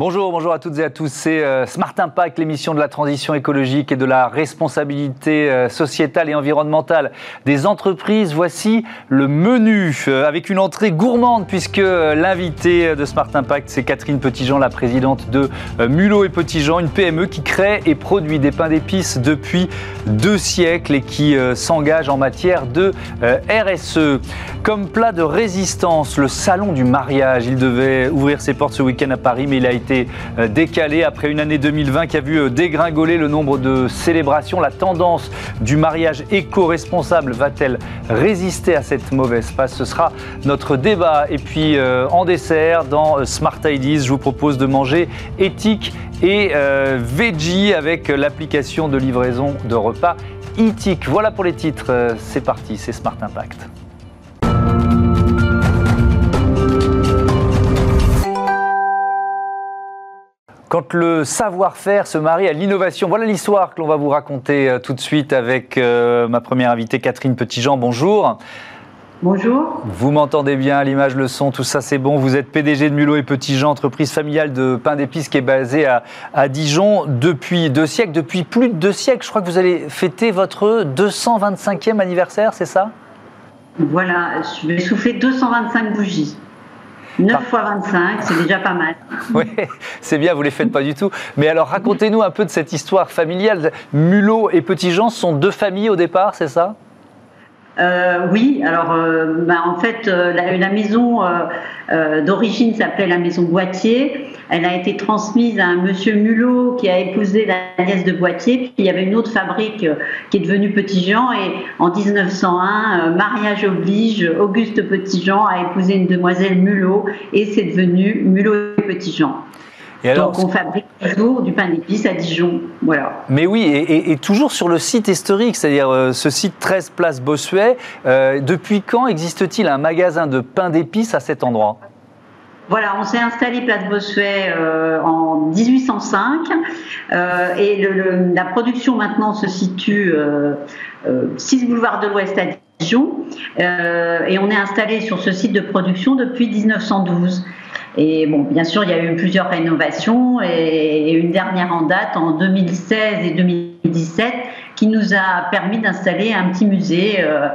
Bonjour, bonjour à toutes et à tous. C'est euh, Smart Impact, l'émission de la transition écologique et de la responsabilité euh, sociétale et environnementale des entreprises. Voici le menu euh, avec une entrée gourmande puisque l'invité de Smart Impact, c'est Catherine Petitjean, la présidente de Mulot et Petitjean, une PME qui crée et produit des pains d'épices depuis deux siècles et qui s'engage en matière de RSE. Comme plat de résistance, le salon du mariage, il devait ouvrir ses portes ce week-end à Paris, mais il a été euh, décalé après une année 2020 qui a vu euh, dégringoler le nombre de célébrations. La tendance du mariage éco-responsable va-t-elle résister à cette mauvaise passe? Ce sera notre débat. Et puis euh, en dessert, dans Smart Ideas, je vous propose de manger éthique et veggie avec l'application de livraison de repas éthique. Voilà pour les titres. C'est parti, c'est Smart Impact. Quand le savoir-faire se marie à l'innovation, voilà l'histoire que l'on va vous raconter euh, tout de suite avec euh, ma première invitée Catherine Petitjean. Bonjour. Bonjour. Vous m'entendez bien, l'image, le son, tout ça c'est bon. Vous êtes PDG de Mulot et Petitjean, entreprise familiale de pain d'épices qui est basée à, à, Dijon depuis deux siècles, depuis plus de deux siècles. Je crois que vous allez fêter votre 225e anniversaire, c'est ça? Voilà, je vais souffler 225 bougies. 9 fois 25, c'est déjà pas mal. Oui, c'est bien, vous ne les faites pas du tout. Mais alors, racontez-nous un peu de cette histoire familiale. Mulot et Petit-Jean sont deux familles au départ, c'est ça? Euh, oui, alors euh, bah, en fait, euh, la, maison d'origine s'appelait la maison Boitier. Elle a été transmise à un monsieur Mulot qui a épousé la nièce de Boitier. Puis il y avait une autre fabrique qui est devenue Petit-Jean. Et en 1901, mariage oblige, Auguste Petit-Jean a épousé une demoiselle Mulot et c'est devenu Mulot et Petit-Jean. Donc on fabrique toujours du pain d'épices à Dijon. Voilà. Mais oui, et, toujours sur le site historique, c'est-à-dire euh, ce site 13 place Bossuet. Euh, depuis quand existe-t-il un magasin de pain d'épices à cet endroit? Voilà, on s'est installé place Bossuet euh, en 1805 et la production maintenant se situe 6 boulevard de l'Ouest à Dijon. Et on est installé sur ce site de production depuis 1912. Et bien sûr, il y a eu plusieurs rénovations et une dernière en date en 2016 et 2017 qui nous a permis d'installer un petit musée euh,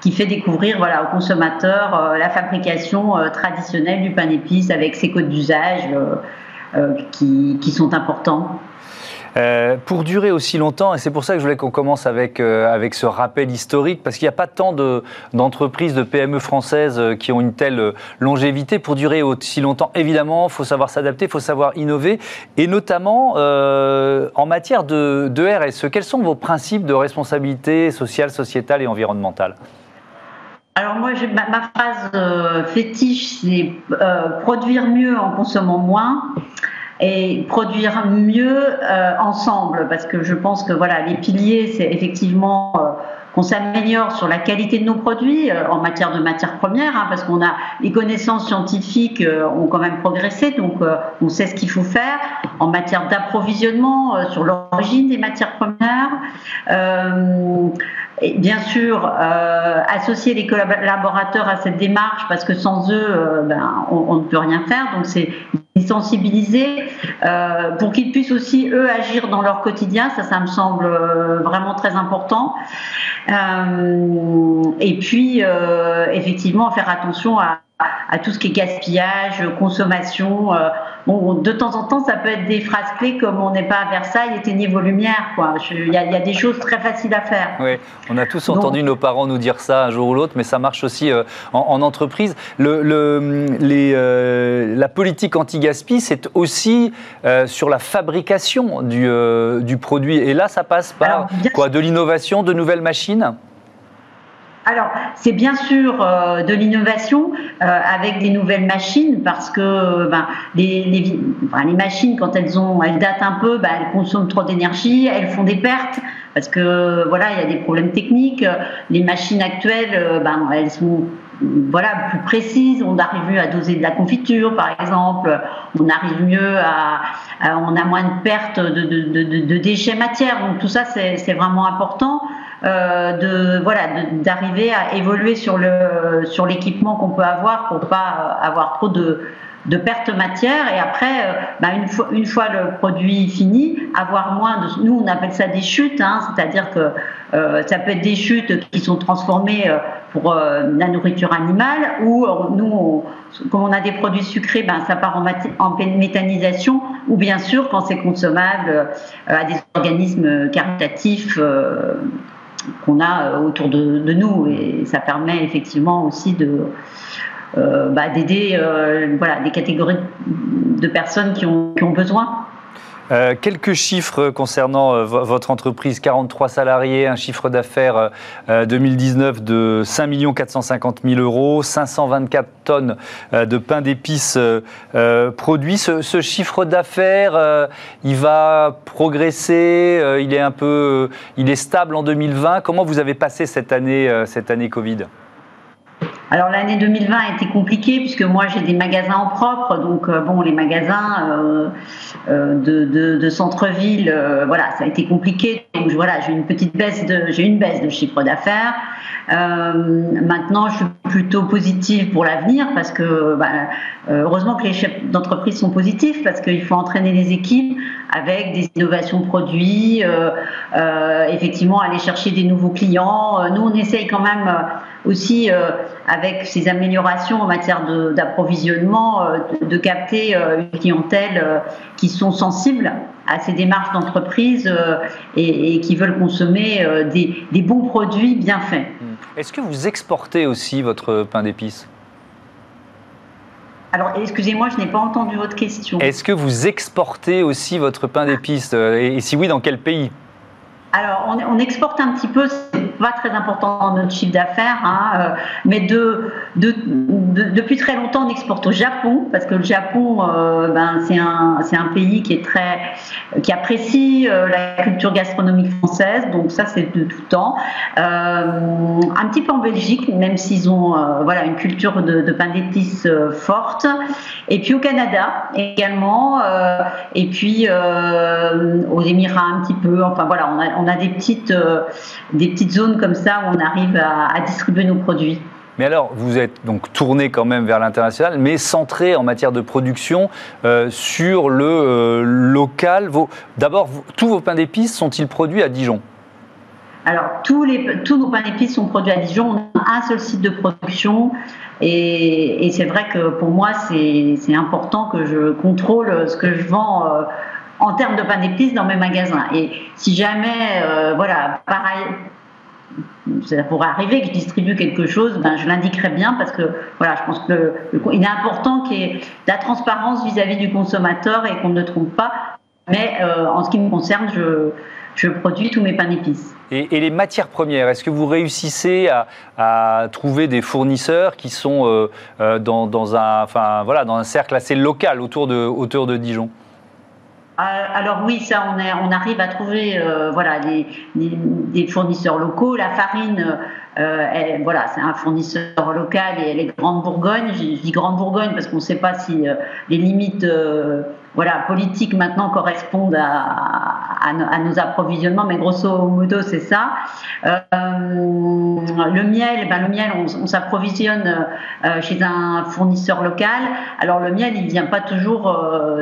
qui fait découvrir voilà, aux consommateurs euh, la fabrication euh, traditionnelle du pain d'épices avec ses codes d'usage qui, qui, sont importants. Euh, pour durer aussi longtemps, et c'est pour ça que je voulais qu'on commence avec, euh, avec ce rappel historique, parce qu'il n'y a pas tant d'entreprises, de, PME françaises euh, qui ont une telle longévité. Pour durer aussi longtemps, évidemment, il faut savoir s'adapter, il faut savoir innover, et notamment en matière de, de, RSE. Quels sont vos principes de responsabilité sociale, sociétale et environnementale? Alors moi, ma, ma, phrase fétiche, c'est produire mieux en consommant moins et produire mieux euh, ensemble parce que je pense que voilà les piliers c'est effectivement euh, qu'on s'améliore sur la qualité de nos produits euh, en matière de matières premières hein, parce qu'on a les connaissances scientifiques ont quand même progressé donc on sait ce qu'il faut faire en matière d'approvisionnement sur l'origine des matières premières et bien sûr, associer les collaborateurs à cette démarche parce que sans eux, ben, on, ne peut rien faire. Donc c'est les sensibiliser euh, pour qu'ils puissent aussi eux agir dans leur quotidien. Ça, ça me semble euh, vraiment très important. Euh, et puis effectivement faire attention à à, tout ce qui est gaspillage, consommation. Euh, bon, de temps en temps, ça peut être des phrases clés comme on n'est pas à Versailles, éteignez vos lumières. Il y, a des choses très faciles à faire. Oui, on a tous entendu nos parents nous dire ça un jour ou l'autre, mais ça marche aussi euh, en, entreprise. Le, les, euh, la politique anti-gaspi, c'est aussi sur la fabrication du, du, produit. Et là, ça passe par quoi? De l'innovation, de nouvelles machines? Alors, c'est bien sûr euh, de l'innovation euh, avec des nouvelles machines parce que ben, les, machines, quand elles, ont, elles datent un peu, ben, elles consomment trop d'énergie, elles font des pertes parce que voilà, il y a des problèmes techniques. Les machines actuelles, euh, ben, elles sont voilà, plus précises. On arrive mieux à doser de la confiture, par exemple. On arrive mieux à, on a moins de pertes de, de déchets matières. Donc tout ça, c'est vraiment important. Euh, de voilà d'arriver à évoluer sur le sur l'équipement qu'on peut avoir pour pas avoir trop de de perte matière et après, euh, bah, une, fois, une fois le produit fini, avoir moins de... Nous, on appelle ça des chutes, hein, c'est-à-dire que euh, ça peut être des chutes qui sont transformées pour la nourriture animale ou nous, comme on a des produits sucrés, ben, ça part en, en méthanisation ou bien sûr quand c'est consommable à des organismes caritatifs qu'on a autour de, nous et ça permet effectivement aussi de euh, bah, d'aider euh, des catégories de personnes qui ont besoin. Euh, quelques chiffres concernant votre entreprise, 43 salariés, un chiffre d'affaires 2019 de 5 450 000 euros, 524 tonnes de pain d'épices produits. Ce, ce chiffre d'affaires, il va progresser, il est un peu, il est stable en 2020. Comment vous avez passé cette année, cette année Covid? Alors l'année 2020 a été compliquée puisque moi j'ai des magasins en propre, donc euh, bon les magasins euh, euh, de, de, centre-ville, voilà ça a été compliqué. Donc voilà j'ai une petite baisse de j'ai une baisse de chiffre d'affaires. maintenant je suis plutôt positive pour l'avenir parce que bah, heureusement que les chefs d'entreprise sont positifs parce qu'il faut entraîner les équipes avec des innovations produits, effectivement aller chercher des nouveaux clients. Nous on essaye quand même aussi euh, avec ces améliorations en matière d'approvisionnement, euh, de, capter euh, une clientèle qui sont sensibles à ces démarches d'entreprise et, qui veulent consommer des, bons produits bien faits. Hmm. Est-ce que vous exportez aussi votre pain d'épices? Alors, excusez-moi, je n'ai pas entendu votre question. Est-ce que vous exportez aussi votre pain d'épices? Et, si oui, dans quel pays? Alors, on, on, exporte un petit peu, pas très important dans notre chiffre d'affaires, hein, euh, mais de, de, depuis très longtemps, on exporte au Japon, parce que le Japon, euh, ben, c'est un, pays qui, est très, qui apprécie euh, la culture gastronomique française, donc ça, c'est de tout temps. un petit peu en Belgique, même s'ils ont voilà, une culture de, pain d'épices forte. Et puis au Canada également, et puis aux Émirats un petit peu. Enfin voilà, on a, on a des, petites, des petites zones comme ça où on arrive à, distribuer nos produits. Mais alors, vous êtes donc tourné quand même vers l'international, mais centré en matière de production euh, sur le euh, local. D'abord, tous vos pains d'épices sont-ils produits à Dijon? Alors, tous, les, tous nos pains d'épices sont produits à Dijon. On a un seul site de production. Et, c'est vrai que pour moi, c'est important que je contrôle ce que je vends euh, en termes de pain d'épices dans mes magasins. Et si jamais, voilà, pareil, ça pourrait arriver que je distribue quelque chose, ben, je l'indiquerai bien parce que voilà, je pense que il est important qu'il y ait de la transparence vis-à-vis du consommateur et qu'on ne trompe pas. Mais euh, en ce qui me concerne, je, je produis tous mes pains d'épices. Et, les matières premières, est-ce que vous réussissez à, trouver des fournisseurs qui sont euh, euh, dans, dans, un, enfin, voilà, dans un cercle assez local autour de, autour de Dijon? Alors oui, ça, on, arrive à trouver euh, voilà, des, fournisseurs locaux. La farine, euh, voilà, c'est un fournisseur local et elle est Grande Bourgogne. Je dis Grande Bourgogne parce qu'on ne sait pas si les limites voilà, politiques maintenant correspondent à, nos approvisionnements, mais grosso modo, c'est ça. le miel, ben, le miel, on, s'approvisionne chez un fournisseur local. Alors le miel, il vient pas toujours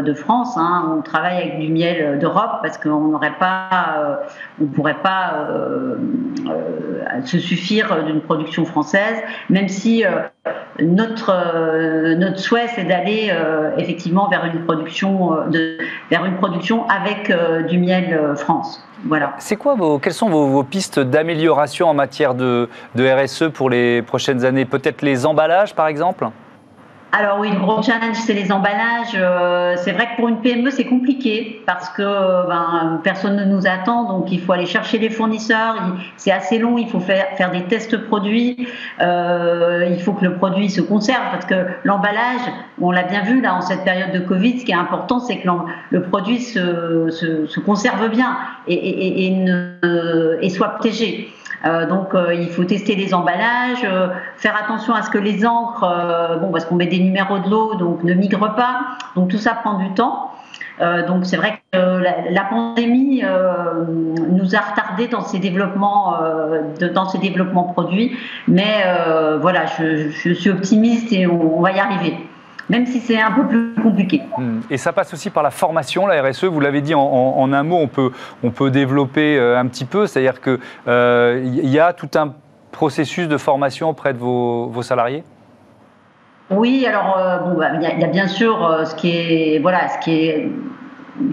de France. Hein. On travaille avec du miel d'Europe parce qu'on n'aurait pas, on pourrait pas se suffire d'une production française, même si notre, euh, notre souhait, c'est d'aller euh, effectivement vers une production, euh, de, vers une production avec du miel France. Voilà. C'est quoi vos, quelles sont vos, pistes d'amélioration en matière de, de RSE pour les prochaines années? Peut-être les emballages, par exemple? Alors oui, le gros challenge, c'est les emballages. Euh, c'est vrai que pour une PME, c'est compliqué parce que ben, personne ne nous attend, donc il faut aller chercher les fournisseurs. C'est assez long, il faut faire, faire des tests produits. Euh, il faut que le produit se conserve parce que l'emballage, on l'a bien vu là en cette période de Covid, ce qui est important, c'est que le produit se, se, se, conserve bien et, et, et, ne, et soit protégé. Euh, donc euh, il faut tester les emballages, euh, faire attention à ce que les encres, bon parce qu'on met des numéros de l'eau, donc ne migrent pas. Donc tout ça prend du temps. donc c'est vrai que la, pandémie nous a retardé dans ces développements, dans ces développements produits, mais voilà, je, suis optimiste et on, va y arriver. Même si c'est un peu plus compliqué. Hmm. Et ça passe aussi par la formation, la RSE, vous l'avez dit en, un mot, on peut, on peut développer un petit peu, c'est-à-dire qu'il il y a tout un processus de formation auprès de vos, vos salariés? Oui, alors bon, bah, il y, a bien sûr ce qui est voilà, ce qui est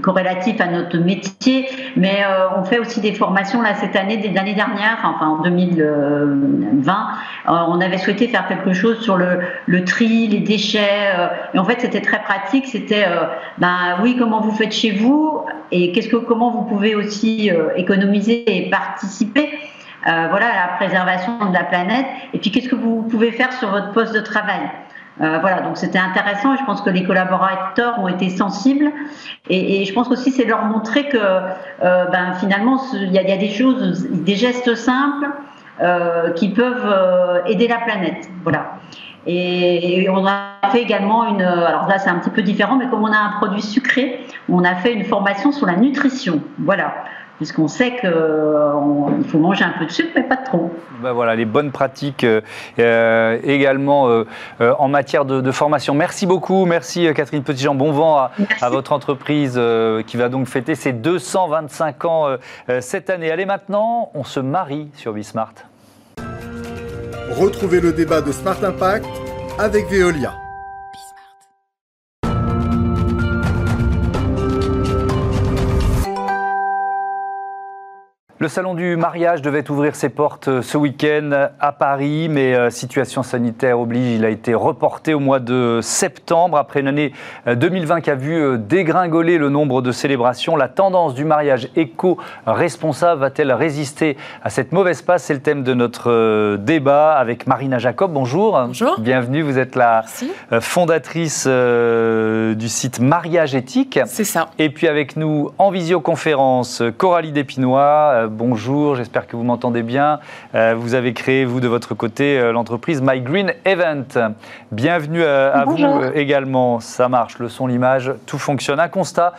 corrélatif à notre métier, mais euh, on fait aussi des formations là cette année, l'année dernière, enfin en 2020, euh, on avait souhaité faire quelque chose sur le, le tri, les déchets, euh, et en fait c'était très pratique, c'était ben oui comment vous faites chez vous et qu'est-ce que comment vous pouvez aussi économiser et participer. voilà, à la préservation de la planète. Et puis, qu'est-ce que vous pouvez faire sur votre poste de travail euh, voilà, donc c'était intéressant et je pense que les collaborateurs ont été sensibles et, je pense aussi c'est leur montrer que euh, ben, finalement il y, a des choses, des gestes simples euh, qui peuvent aider la planète. Voilà. Et, et, on a fait également une, alors là c'est un petit peu différent, mais comme on a un produit sucré, on a fait une formation sur la nutrition. Voilà puisqu'on sait qu'il faut manger un peu de sucre, mais pas trop. Ben voilà, les bonnes pratiques euh, euh, également euh, en matière de, formation. Merci beaucoup, merci Catherine Petitjean. Bon vent à, à votre entreprise qui va donc fêter ses 225 ans cette année. Allez, maintenant, on se marie sur Bismart. Retrouvez le débat de Smart Impact avec Veolia. Le salon du mariage devait ouvrir ses portes euh, ce week-end à Paris, mais euh, situation sanitaire oblige, il a été reporté au mois de septembre après une année 2020 euh, qui a vu dégringoler le nombre de célébrations. La tendance du mariage éco-responsable va-t-elle résister à cette mauvaise passe? C'est le thème de notre débat avec Marina Jacob. Bonjour. Bonjour. Bienvenue, vous êtes la fondatrice du site Mariage Éthique. C'est ça. Et puis avec nous en visioconférence, Coralie Despinois bonjour, j'espère que vous m'entendez bien. Euh, vous avez créé, vous, de votre côté, euh, l'entreprise My Green Event. Bienvenue euh, à, vous également. Ça marche, le son, l'image, tout fonctionne. Un constat,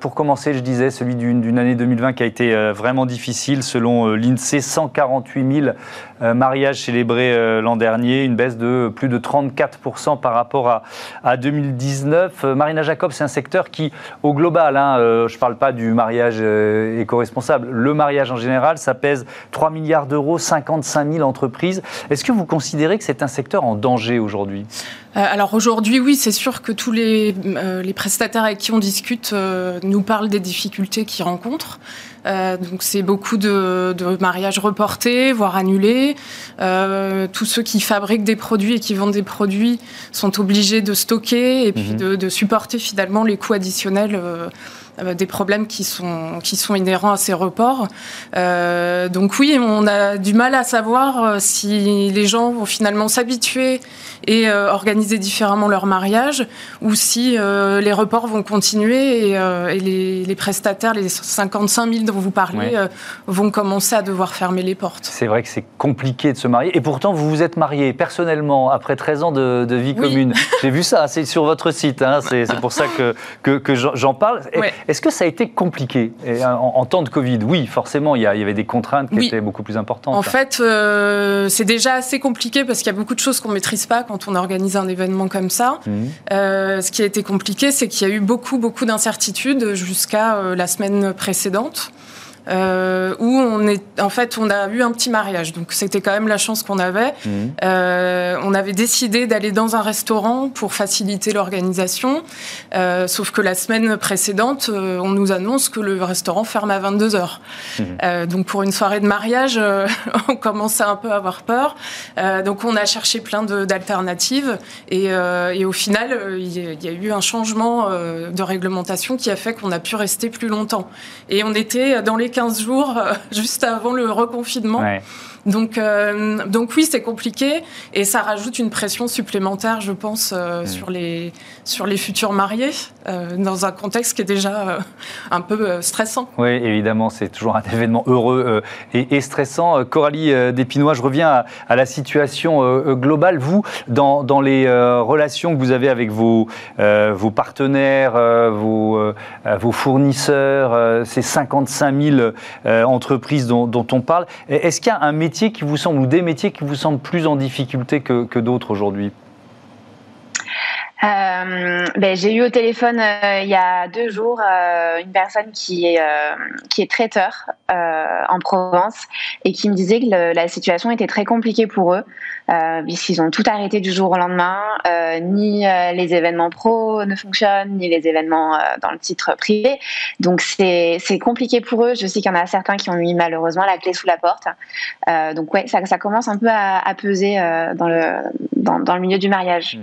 pour commencer, je disais, celui d'une année 2020 qui a été vraiment difficile. Selon l'INSEE, 148 000 mariages célébrés l'an dernier, une baisse de plus de 34% par rapport à, à 2019. Marina Jacob, c'est un secteur qui, au global, hein, je ne parle pas du mariage éco-responsable, le mariage en général, ça pèse 3 milliards d'euros, 55 000 entreprises. Est-ce que vous considérez que c'est un secteur en danger aujourd'hui? Euh, alors aujourd'hui, oui, c'est sûr que tous les, euh, les, prestataires avec qui on discute euh, nous parlent des difficultés qu'ils rencontrent. Donc c'est beaucoup de, mariages reportés, voire annulés. tous ceux qui fabriquent des produits et qui vendent des produits sont obligés de stocker et puis mhm. de, supporter finalement les coûts additionnels euh, des problèmes qui sont, qui sont inhérents à ces reports. Euh, donc oui, on a du mal à savoir euh, si les gens vont finalement s'habituer et organiser différemment leur mariage ou si les reports vont continuer et, les, prestataires, les 55 000 dont vous parlez, vont commencer à devoir fermer les portes. C'est vrai que c'est compliqué de se marier. Et pourtant, vous vous êtes marié personnellement après 13 ans de, vie commune. J'ai vu ça, c'est sur votre site. Hein. c'est pour ça que, que, que j'en parle. Est-ce que ça a été compliqué en, temps de Covid Oui, forcément, il y, avait des contraintes qui étaient beaucoup plus importantes. En fait, euh, c'est déjà assez compliqué parce qu'il y a beaucoup de choses qu'on ne maîtrise pas quand on organise un événement comme ça. Mmh. Euh, ce qui a été compliqué, c'est qu'il y a eu beaucoup, beaucoup d'incertitudes jusqu'à euh, la semaine précédente. Euh, où on est, en fait, on a eu un petit mariage. Donc, c'était quand même la chance qu'on avait. Mhm. Euh, on avait décidé d'aller dans un restaurant pour faciliter l'organisation. Euh, sauf que la semaine précédente, on nous annonce que le restaurant ferme à 22 heures. Mhm. donc, pour une soirée de mariage, on commençait un peu à avoir peur. donc, on a cherché plein d'alternatives. Et, et, au final, il y a eu un changement de réglementation qui a fait qu'on a pu rester plus longtemps. Et on était dans les 15 jours euh, juste avant le reconfinement. Donc, euh, donc oui, c'est compliqué et ça rajoute une pression supplémentaire, je pense, euh, mm. sur, les, sur les futurs mariés, euh, dans un contexte qui est déjà un peu stressant. Oui, évidemment, c'est toujours un événement heureux et, stressant. Coralie Despinois, je reviens à, la situation globale. Vous, dans, dans, les relations que vous avez avec vos, vos partenaires, vos, vos fournisseurs, ces 55 000 entreprises dont, dont on parle, est-ce qu'il y a un métier qui vous semblent, ou des métiers qui vous semblent plus en difficulté que, d'autres aujourd'hui? Euh, ben, J'ai eu au téléphone euh, il y a deux jours euh, une personne qui est, qui est traiteur en Provence et qui me disait que la situation était très compliquée pour eux puisqu'ils ont tout arrêté du jour au lendemain. ni les événements pro ne fonctionnent, ni les événements dans le titre privé. Donc c'est compliqué pour eux. Je sais qu'il y en a certains qui ont mis malheureusement la clé sous la porte. donc ouais, ça, commence un peu à, peser dans, le, dans, le milieu du mariage.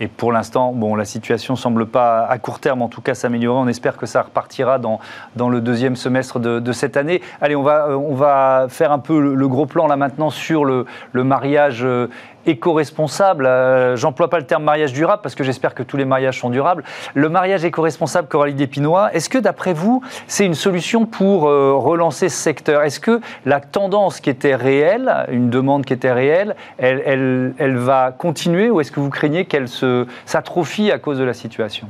Et pour l'instant, bon, la situation semble pas à court terme, en tout cas, s'améliorer. On espère que ça repartira dans, dans le deuxième semestre de, cette année. Allez, on va, euh, on va faire un peu le, gros plan là maintenant sur le, le mariage euh, éco-responsable. Euh, j'emploie pas le terme mariage durable parce que j'espère que tous les mariages sont durables. Le mariage éco-responsable, Coralie Despinois, est-ce que d'après vous, c'est une solution pour euh, relancer ce secteur? Est-ce que la tendance qui était réelle, une demande qui était réelle, elle, elle, elle va continuer ou est-ce que vous craignez qu'elle s'atrophie à cause de la situation?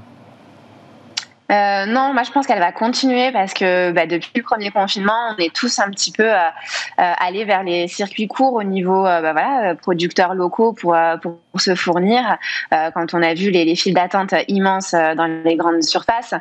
Euh, non, moi je pense qu'elle va continuer parce que bah, depuis le premier confinement, on est tous un petit peu euh, euh allés vers les circuits courts au niveau euh, bah, voilà, producteurs locaux pour, pour, se fournir. quand on a vu les, les files d'attente immenses dans les grandes surfaces,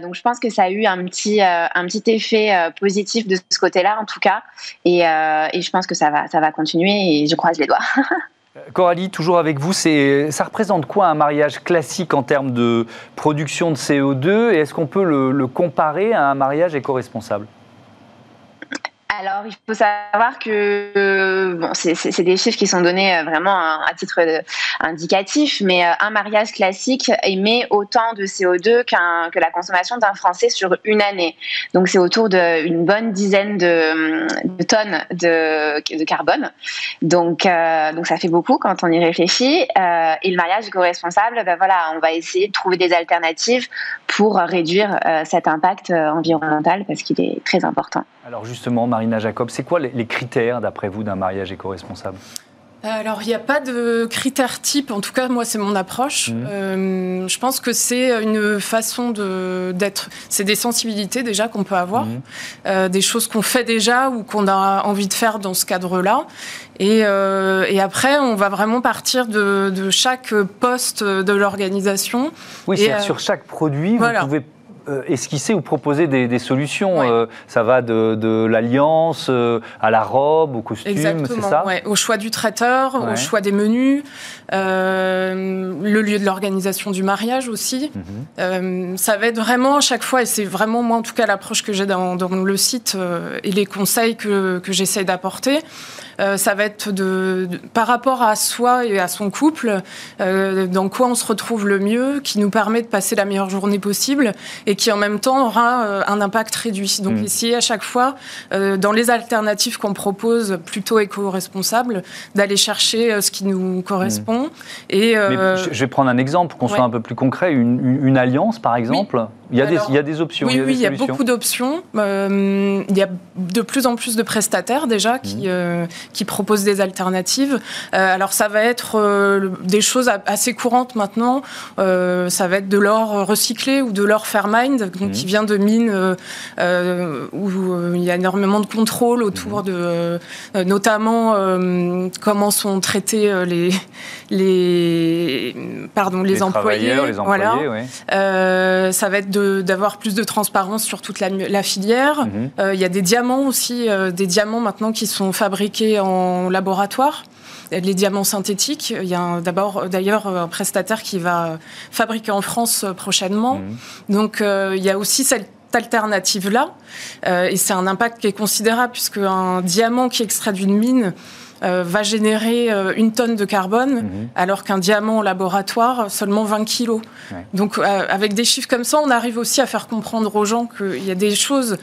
donc je pense que ça a eu un petit un petit effet positif de ce côté-là en tout cas, et, et je pense que ça va ça va continuer et je croise les doigts. Coralie, toujours avec vous, ça représente quoi un mariage classique en termes de production de CO2 et est-ce qu'on peut le comparer à un mariage éco-responsable? Alors, il faut savoir que bon, c'est des chiffres qui sont donnés euh, vraiment à, titre euh, indicatif, mais euh, un mariage classique émet autant de CO2 que la consommation d'un Français sur une année. Donc, c'est autour d'une bonne dizaine de, tonnes de, de, carbone. Donc, donc, ça fait beaucoup quand on y réfléchit. et le mariage éco-responsable, ben voilà, on va essayer de trouver des alternatives pour réduire cet impact environnemental parce qu'il est très important. Alors justement, Marina Jacob, c'est quoi les critères, d'après vous, d'un mariage éco-responsable? Alors, il n'y a pas de critères type. En tout cas, moi, c'est mon approche. Mmh. Euh, je pense que c'est une façon d'être. C'est des sensibilités déjà qu'on peut avoir, mmh. euh, des choses qu'on fait déjà ou qu'on a envie de faire dans ce cadre-là. Et, euh, et, après, on va vraiment partir de, de chaque poste de l'organisation. Oui, c'est sur chaque produit, vous pouvez esquisser ou proposer des, solutions. Euh, ça va de, l'alliance euh, à la robe, au costume, c'est ça ouais. Au choix du traiteur, au choix des menus, le lieu de l'organisation du mariage aussi. Mhm. ça va être vraiment à chaque fois, et c'est vraiment moi en tout cas l'approche que j'ai dans, le site et les conseils que, que j'essaie d'apporter. Euh, ça va être de, par rapport à soi et à son couple, euh, dans quoi on se retrouve le mieux, qui nous permet de passer la meilleure journée possible et qui en même temps aura euh, un impact réduit. Donc mmh. essayer à chaque fois, dans les alternatives qu'on propose, plutôt éco-responsables, d'aller chercher ce qui nous correspond. Mmh. Et, je vais prendre un exemple pour qu'on soit un peu plus concret. Une, alliance, par exemple il, y a des, il y a des options. Oui, il y a, oui, il y a beaucoup d'options. il y a de plus en plus de prestataires déjà qui, mmh qui proposent des alternatives. Euh, alors ça va être euh, des choses assez courantes maintenant. Euh, ça va être de l'or recyclé ou de l'or Fairmind, donc, qui mhm. vient de mines où il y a énormément de contrôle autour mhm. de, notamment comment sont traités les, les, pardon, les, employés. Les employés voilà. ça va être d'avoir plus de transparence sur toute la, filière. Mhm. il y a des diamants aussi, des diamants maintenant qui sont fabriqués en laboratoire les diamants synthétiques. Il y a d'abord d'ailleurs un prestataire qui va fabriquer en France prochainement. Mmh. Donc euh, il y a aussi cette alternative là euh, et c'est un impact qui est considérable puisque un diamant qui est extrait d'une mine euh, va générer une tonne de carbone, mmh. alors qu'un diamant en laboratoire, seulement 20 kilos. Donc, avec des chiffres comme ça, on arrive aussi à faire comprendre aux gens qu'il y a des choses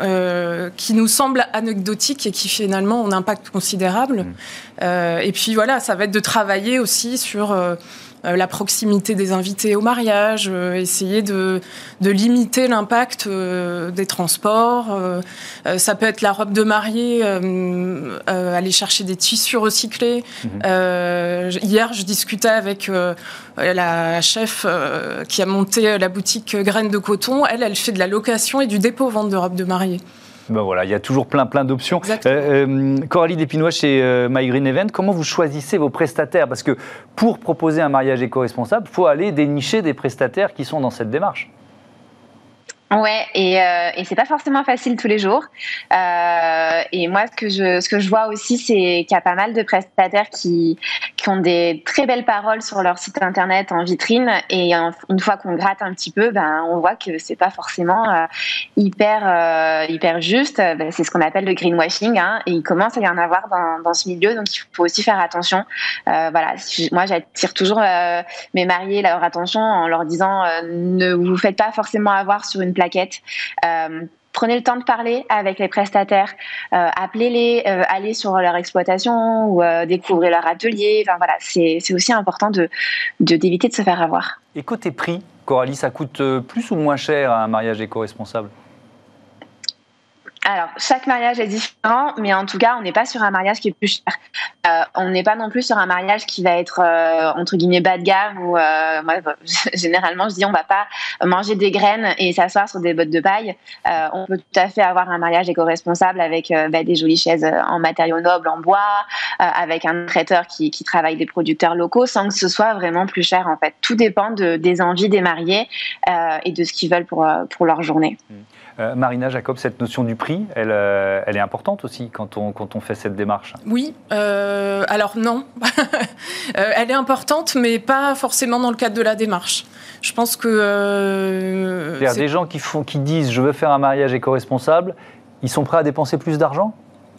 euh, qui nous semble anecdotique et qui finalement ont un impact considérable. Euh, et puis voilà, ça va être de travailler aussi sur euh, euh, la proximité des invités au mariage, euh, essayer de, de limiter l'impact euh, des transports. ça peut être la robe de mariée, aller chercher des tissus recyclés. Mhm. hier, je discutais avec la chef qui a monté la boutique Graines de coton. Elle, elle fait de la location et du dépôt-vente de robes de mariée. Ben voilà, il y a toujours plein, plein d'options. Euh, Coralie Despinois chez My Green Event, comment vous choisissez vos prestataires? Parce que pour proposer un mariage éco-responsable, il faut aller dénicher des prestataires qui sont dans cette démarche. Ouais, et, euh, et c'est pas forcément facile tous les jours. Euh, et moi, ce que je, ce que je vois aussi, c'est qu'il y a pas mal de prestataires qui, qui ont des très belles paroles sur leur site internet en vitrine. Et une fois qu'on gratte un petit peu, ben, on voit que c'est pas forcément euh, hyper, euh, hyper juste. Ben, c'est ce qu'on appelle le greenwashing. Hein, et il commence à y en avoir dans, dans ce milieu, donc il faut aussi faire attention. Voilà, moi, j'attire toujours mes mariés leur attention en leur disant ne vous faites pas forcément avoir sur une Euh, prenez le temps de parler avec les prestataires, euh, appelez-les, euh, allez sur leur exploitation ou découvrez leur atelier. Enfin voilà, c'est aussi important d'éviter de, se faire avoir. Et côté prix, Coralie, ça coûte plus ou moins cher un mariage éco-responsable? Alors, chaque mariage est différent, mais en tout cas, on n'est pas sur un mariage qui est plus cher. Euh, on n'est pas non plus sur un mariage qui va être euh, entre guillemets bas de gamme ou euh, moi, généralement je dis on va pas manger des graines et s'asseoir sur des bottes de paille. Euh, on peut tout à fait avoir un mariage éco-responsable avec bah, des jolies chaises en matériaux nobles, en bois, avec un traiteur qui, qui, travaille des producteurs locaux, sans que ce soit vraiment plus cher en fait. Tout dépend de, des envies des mariés et de ce qu'ils veulent pour pour leur journée. Mmh. Euh, Marina Jacob, cette notion du prix, elle, euh, elle est importante aussi quand on, quand on fait cette démarche Oui, euh, alors non. elle est importante, mais pas forcément dans le cadre de la démarche. Je pense que... C'est-à-dire des gens qui, font, qui disent je veux faire un mariage éco-responsable, ils sont prêts à dépenser plus d'argent?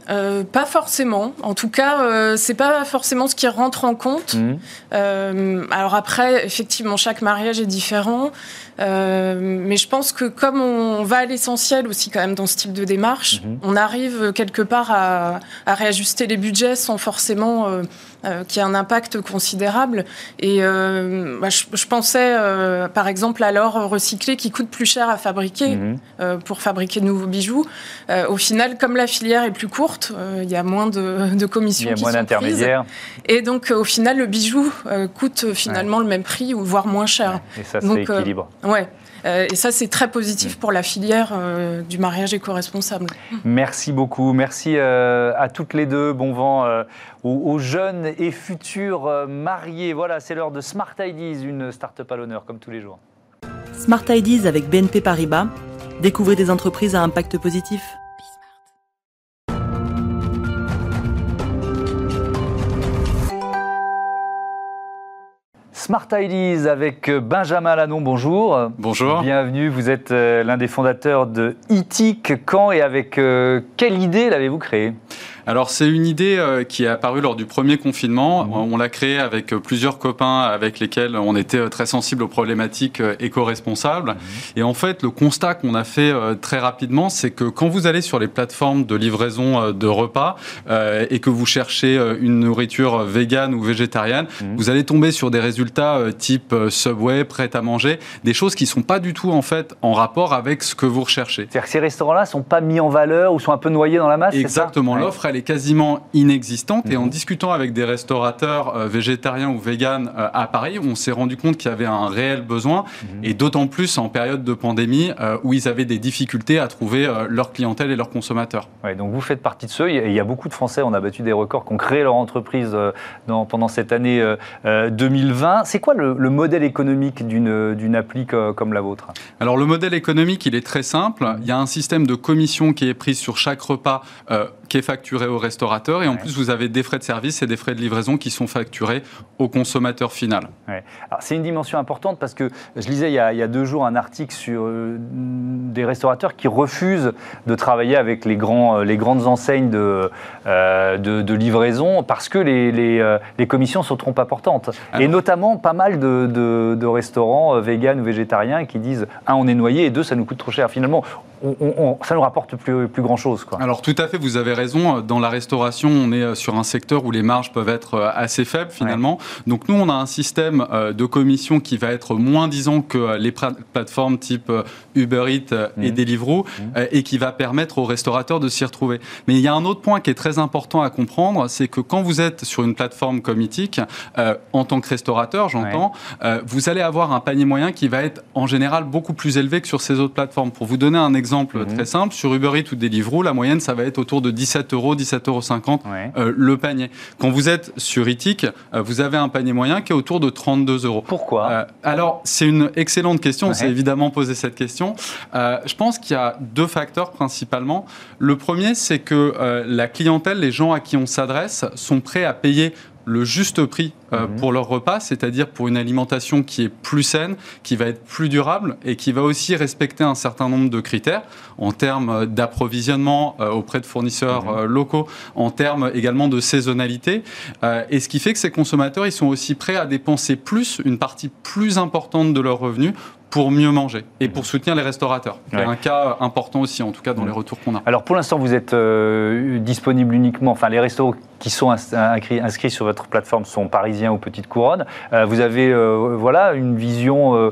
Euh, pas forcément. En tout cas, euh, c'est pas forcément ce qui rentre en compte. Mmh. Euh, alors après, effectivement, chaque mariage est différent, euh, mais je pense que comme on va à l'essentiel aussi quand même dans ce type de démarche, mmh. on arrive quelque part à, à, réajuster les budgets sans forcément euh, qui a un impact considérable. Et euh, bah, je, pensais, euh, par exemple, à l'or recyclé qui coûte plus cher à fabriquer mhm. pour fabriquer de nouveaux bijoux. au final, comme la filière est plus courte, il y a moins de, de commissions. Il y a moins d'intermédiaires. Et donc, au final, le bijou coûte finalement le même prix ou voire moins cher. Et ça, c'est équilibre. ouais. Euh, et ça, c'est très positif pour la filière euh, du mariage éco-responsable. Merci beaucoup. Merci euh, à toutes les deux. Bon vent aux, jeunes et futurs mariés. Voilà, c'est l'heure de Smart Ideas, une start-up à l'honneur, comme tous les jours. Smart Ideas avec BNP Paribas. Découvrez des entreprises à impact positif. Smart Ideas avec euh, Benjamin Lannon, bonjour. Bonjour. Bienvenue, vous êtes euh, l'un des fondateurs de ITIC. Quand et avec euh, quelle idée l'avez-vous créé alors c'est une idée euh, qui est apparue lors du premier confinement. Mhm. On l'a créée avec euh, plusieurs copains avec lesquels on était euh, très sensibles aux problématiques éco-responsables. Mhm. Et en fait, le constat qu'on a fait très rapidement, c'est que quand vous allez sur les plateformes de livraison de repas et que vous cherchez une nourriture végane ou végétarienne, mhm. vous allez tomber sur des résultats type Subway, prêt à manger, des choses qui sont pas du tout en fait en rapport avec ce que vous recherchez. C'est-à-dire que ces restaurants-là sont pas mis en valeur ou sont un peu noyés dans la masse Exactement. L'offre elle est quasiment inexistante. Et en mhm. discutant avec des restaurateurs euh, végétariens ou véganes euh, à Paris, on s'est rendu compte qu'il y avait un réel besoin, mhm. et d'autant plus en période de pandémie euh, où ils avaient des difficultés à trouver leur clientèle et leurs consommateurs. Ouais, donc vous faites partie de ceux, il y a beaucoup de Français, on a battu des records, qui ont créé leur entreprise dans, pendant cette année 2020. C'est quoi le, modèle économique d'une appli comme la vôtre? Alors le modèle économique, il est très simple. Il y a un système de commission qui est prise sur chaque repas qui est facturé au restaurateur et en plus vous avez des frais de service et des frais de livraison qui sont facturés au consommateur final. C'est une dimension importante parce que je lisais il y a, deux jours un article sur euh, des restaurateurs qui refusent de travailler avec les, grands, euh, les grandes enseignes de, euh, de, livraison parce que les, les, commissions sont trop importantes. et notamment pas mal de, de, restaurants véganes ou végétariens qui disent un, on est noyé et deux, ça nous coûte trop cher. Finalement, on, ça nous rapporte plus, plus grand chose. Quoi. Alors tout à fait, vous avez raison. Dans la restauration, on est euh, sur un secteur où les marges peuvent être euh, assez faibles finalement. Donc nous, on a un système euh, de commission qui va être moins disant que les plateformes type Uber Eats et mmh. Deliveroo mmh. et qui va permettre aux restaurateurs de s'y retrouver. Mais il y a un autre point qui est très important à comprendre, c'est que quand vous êtes sur une plateforme comme Etic, en tant que restaurateur, j'entends, vous allez avoir un panier moyen qui va être en général beaucoup plus élevé que sur ces autres plateformes. Pour vous donner un exemple Mhm. très simple, sur Uber Eats ou Deliveroo, la moyenne, ça va être autour de 17 euros, 17,50 euros Ouais. euh, le panier. Quand vous êtes sur Etic, euh, vous avez un panier moyen qui est autour de 32 euros. Pourquoi? Euh, alors, c'est une excellente question. On Ouais. s'est évidemment posé cette question. Euh, je pense qu'il y a deux facteurs principalement. Le premier, c'est que la clientèle, les gens à qui on s'adresse, sont prêts à payer le juste prix euh, Mhm. pour leur repas, c'est-à-dire pour une alimentation qui est plus saine, qui va être plus durable et qui va aussi respecter un certain nombre de critères en termes euh, d'approvisionnement euh, auprès de fournisseurs Mhm. euh, locaux, en termes également de saisonnalité. Et ce qui fait que ces consommateurs, ils sont aussi prêts à dépenser plus, une partie plus importante de leurs revenus pour mieux manger et pour soutenir les restaurateurs. C'est Ouais. un cas important aussi, en tout cas dans Mhm. les retours qu'on a. Alors pour l'instant, vous êtes euh, disponible uniquement, enfin les restos qui sont ins- inscrits, inscrits sur votre plateforme sont parisiens ou Petite Couronne. Euh, vous avez euh, voilà, une vision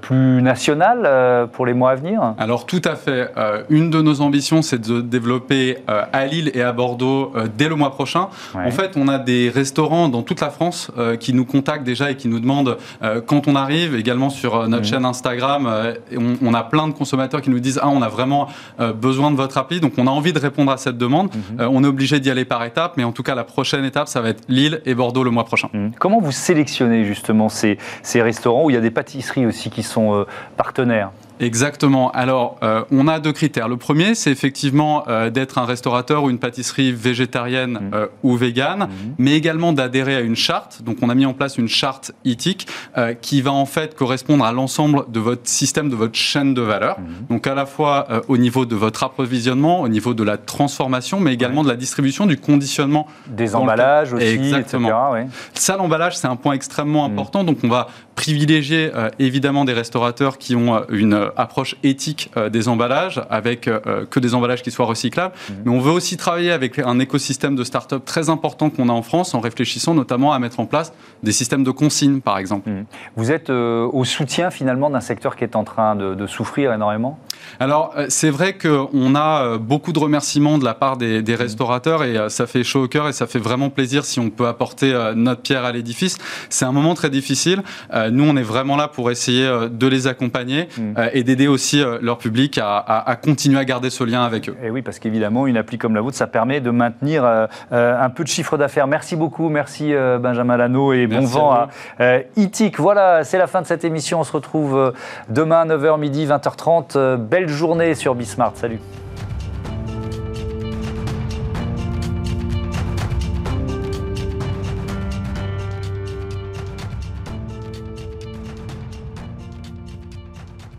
plus nationale pour les mois à venir? Alors tout à fait. Une de nos ambitions, c'est de développer à Lille et à Bordeaux dès le mois prochain. Ouais. En fait, on a des restaurants dans toute la France qui nous contactent déjà et qui nous demandent quand on arrive, également sur notre Mhm. chaîne Instagram. Euh, et on, on a plein de consommateurs qui nous disent ah on a vraiment euh, besoin de votre appli, donc on a envie de répondre à cette demande. Mhm. Euh, on est obligé d'y aller par étapes, mais en tout cas la prochaine étape, ça va être Lille et Bordeaux le mois prochain. Mhm. Comment vous sélectionnez justement ces, ces restaurants où il y a des pâtisseries aussi qui sont euh, partenaires? Exactement. Alors, euh, on a deux critères. Le premier, c'est effectivement euh, d'être un restaurateur ou une pâtisserie végétarienne Mhm. euh, ou végane, mais également d'adhérer à une charte. Donc, on a mis en place une charte éthique qui va en fait correspondre à l'ensemble de votre système, de votre chaîne de valeur. Mhm. Donc, à la fois au niveau de votre approvisionnement, au niveau de la transformation, mais également de la distribution, du conditionnement Des emballages aussi, Exactement. etc. ouais. ça, l'emballage, c'est un point extrêmement important. Donc, on va privilégier évidemment des restaurateurs qui ont une approche éthique euh, des emballages, avec euh, que des emballages qui soient recyclables. Mm. Mais on veut aussi travailler avec un écosystème de start-up très important qu'on a en France, en réfléchissant notamment à mettre en place des systèmes de consigne, par exemple. Vous êtes euh, au soutien finalement d'un secteur qui est en train de, de souffrir énormément? Alors, euh, c'est vrai qu'on a euh, beaucoup de remerciements de la part des, des restaurateurs et euh, ça fait chaud au cœur et ça fait vraiment plaisir si on peut apporter euh, notre pierre à l'édifice. C'est un moment très difficile. Euh, Nous, on est vraiment là pour essayer euh, de les accompagner euh, et d'aider aussi euh, leur public à, à- à continuer à garder ce lien avec eux. Et oui, parce qu'évidemment, une appli comme la vôtre, ça permet de maintenir euh, euh, un peu de chiffre d'affaires. Merci beaucoup, merci Benjamin Lano et Merci bon vent à à Itik. Voilà, c'est la fin de cette émission. On se retrouve demain 9h midi, 20h30. Euh, belle journée sur Bismart. Salut.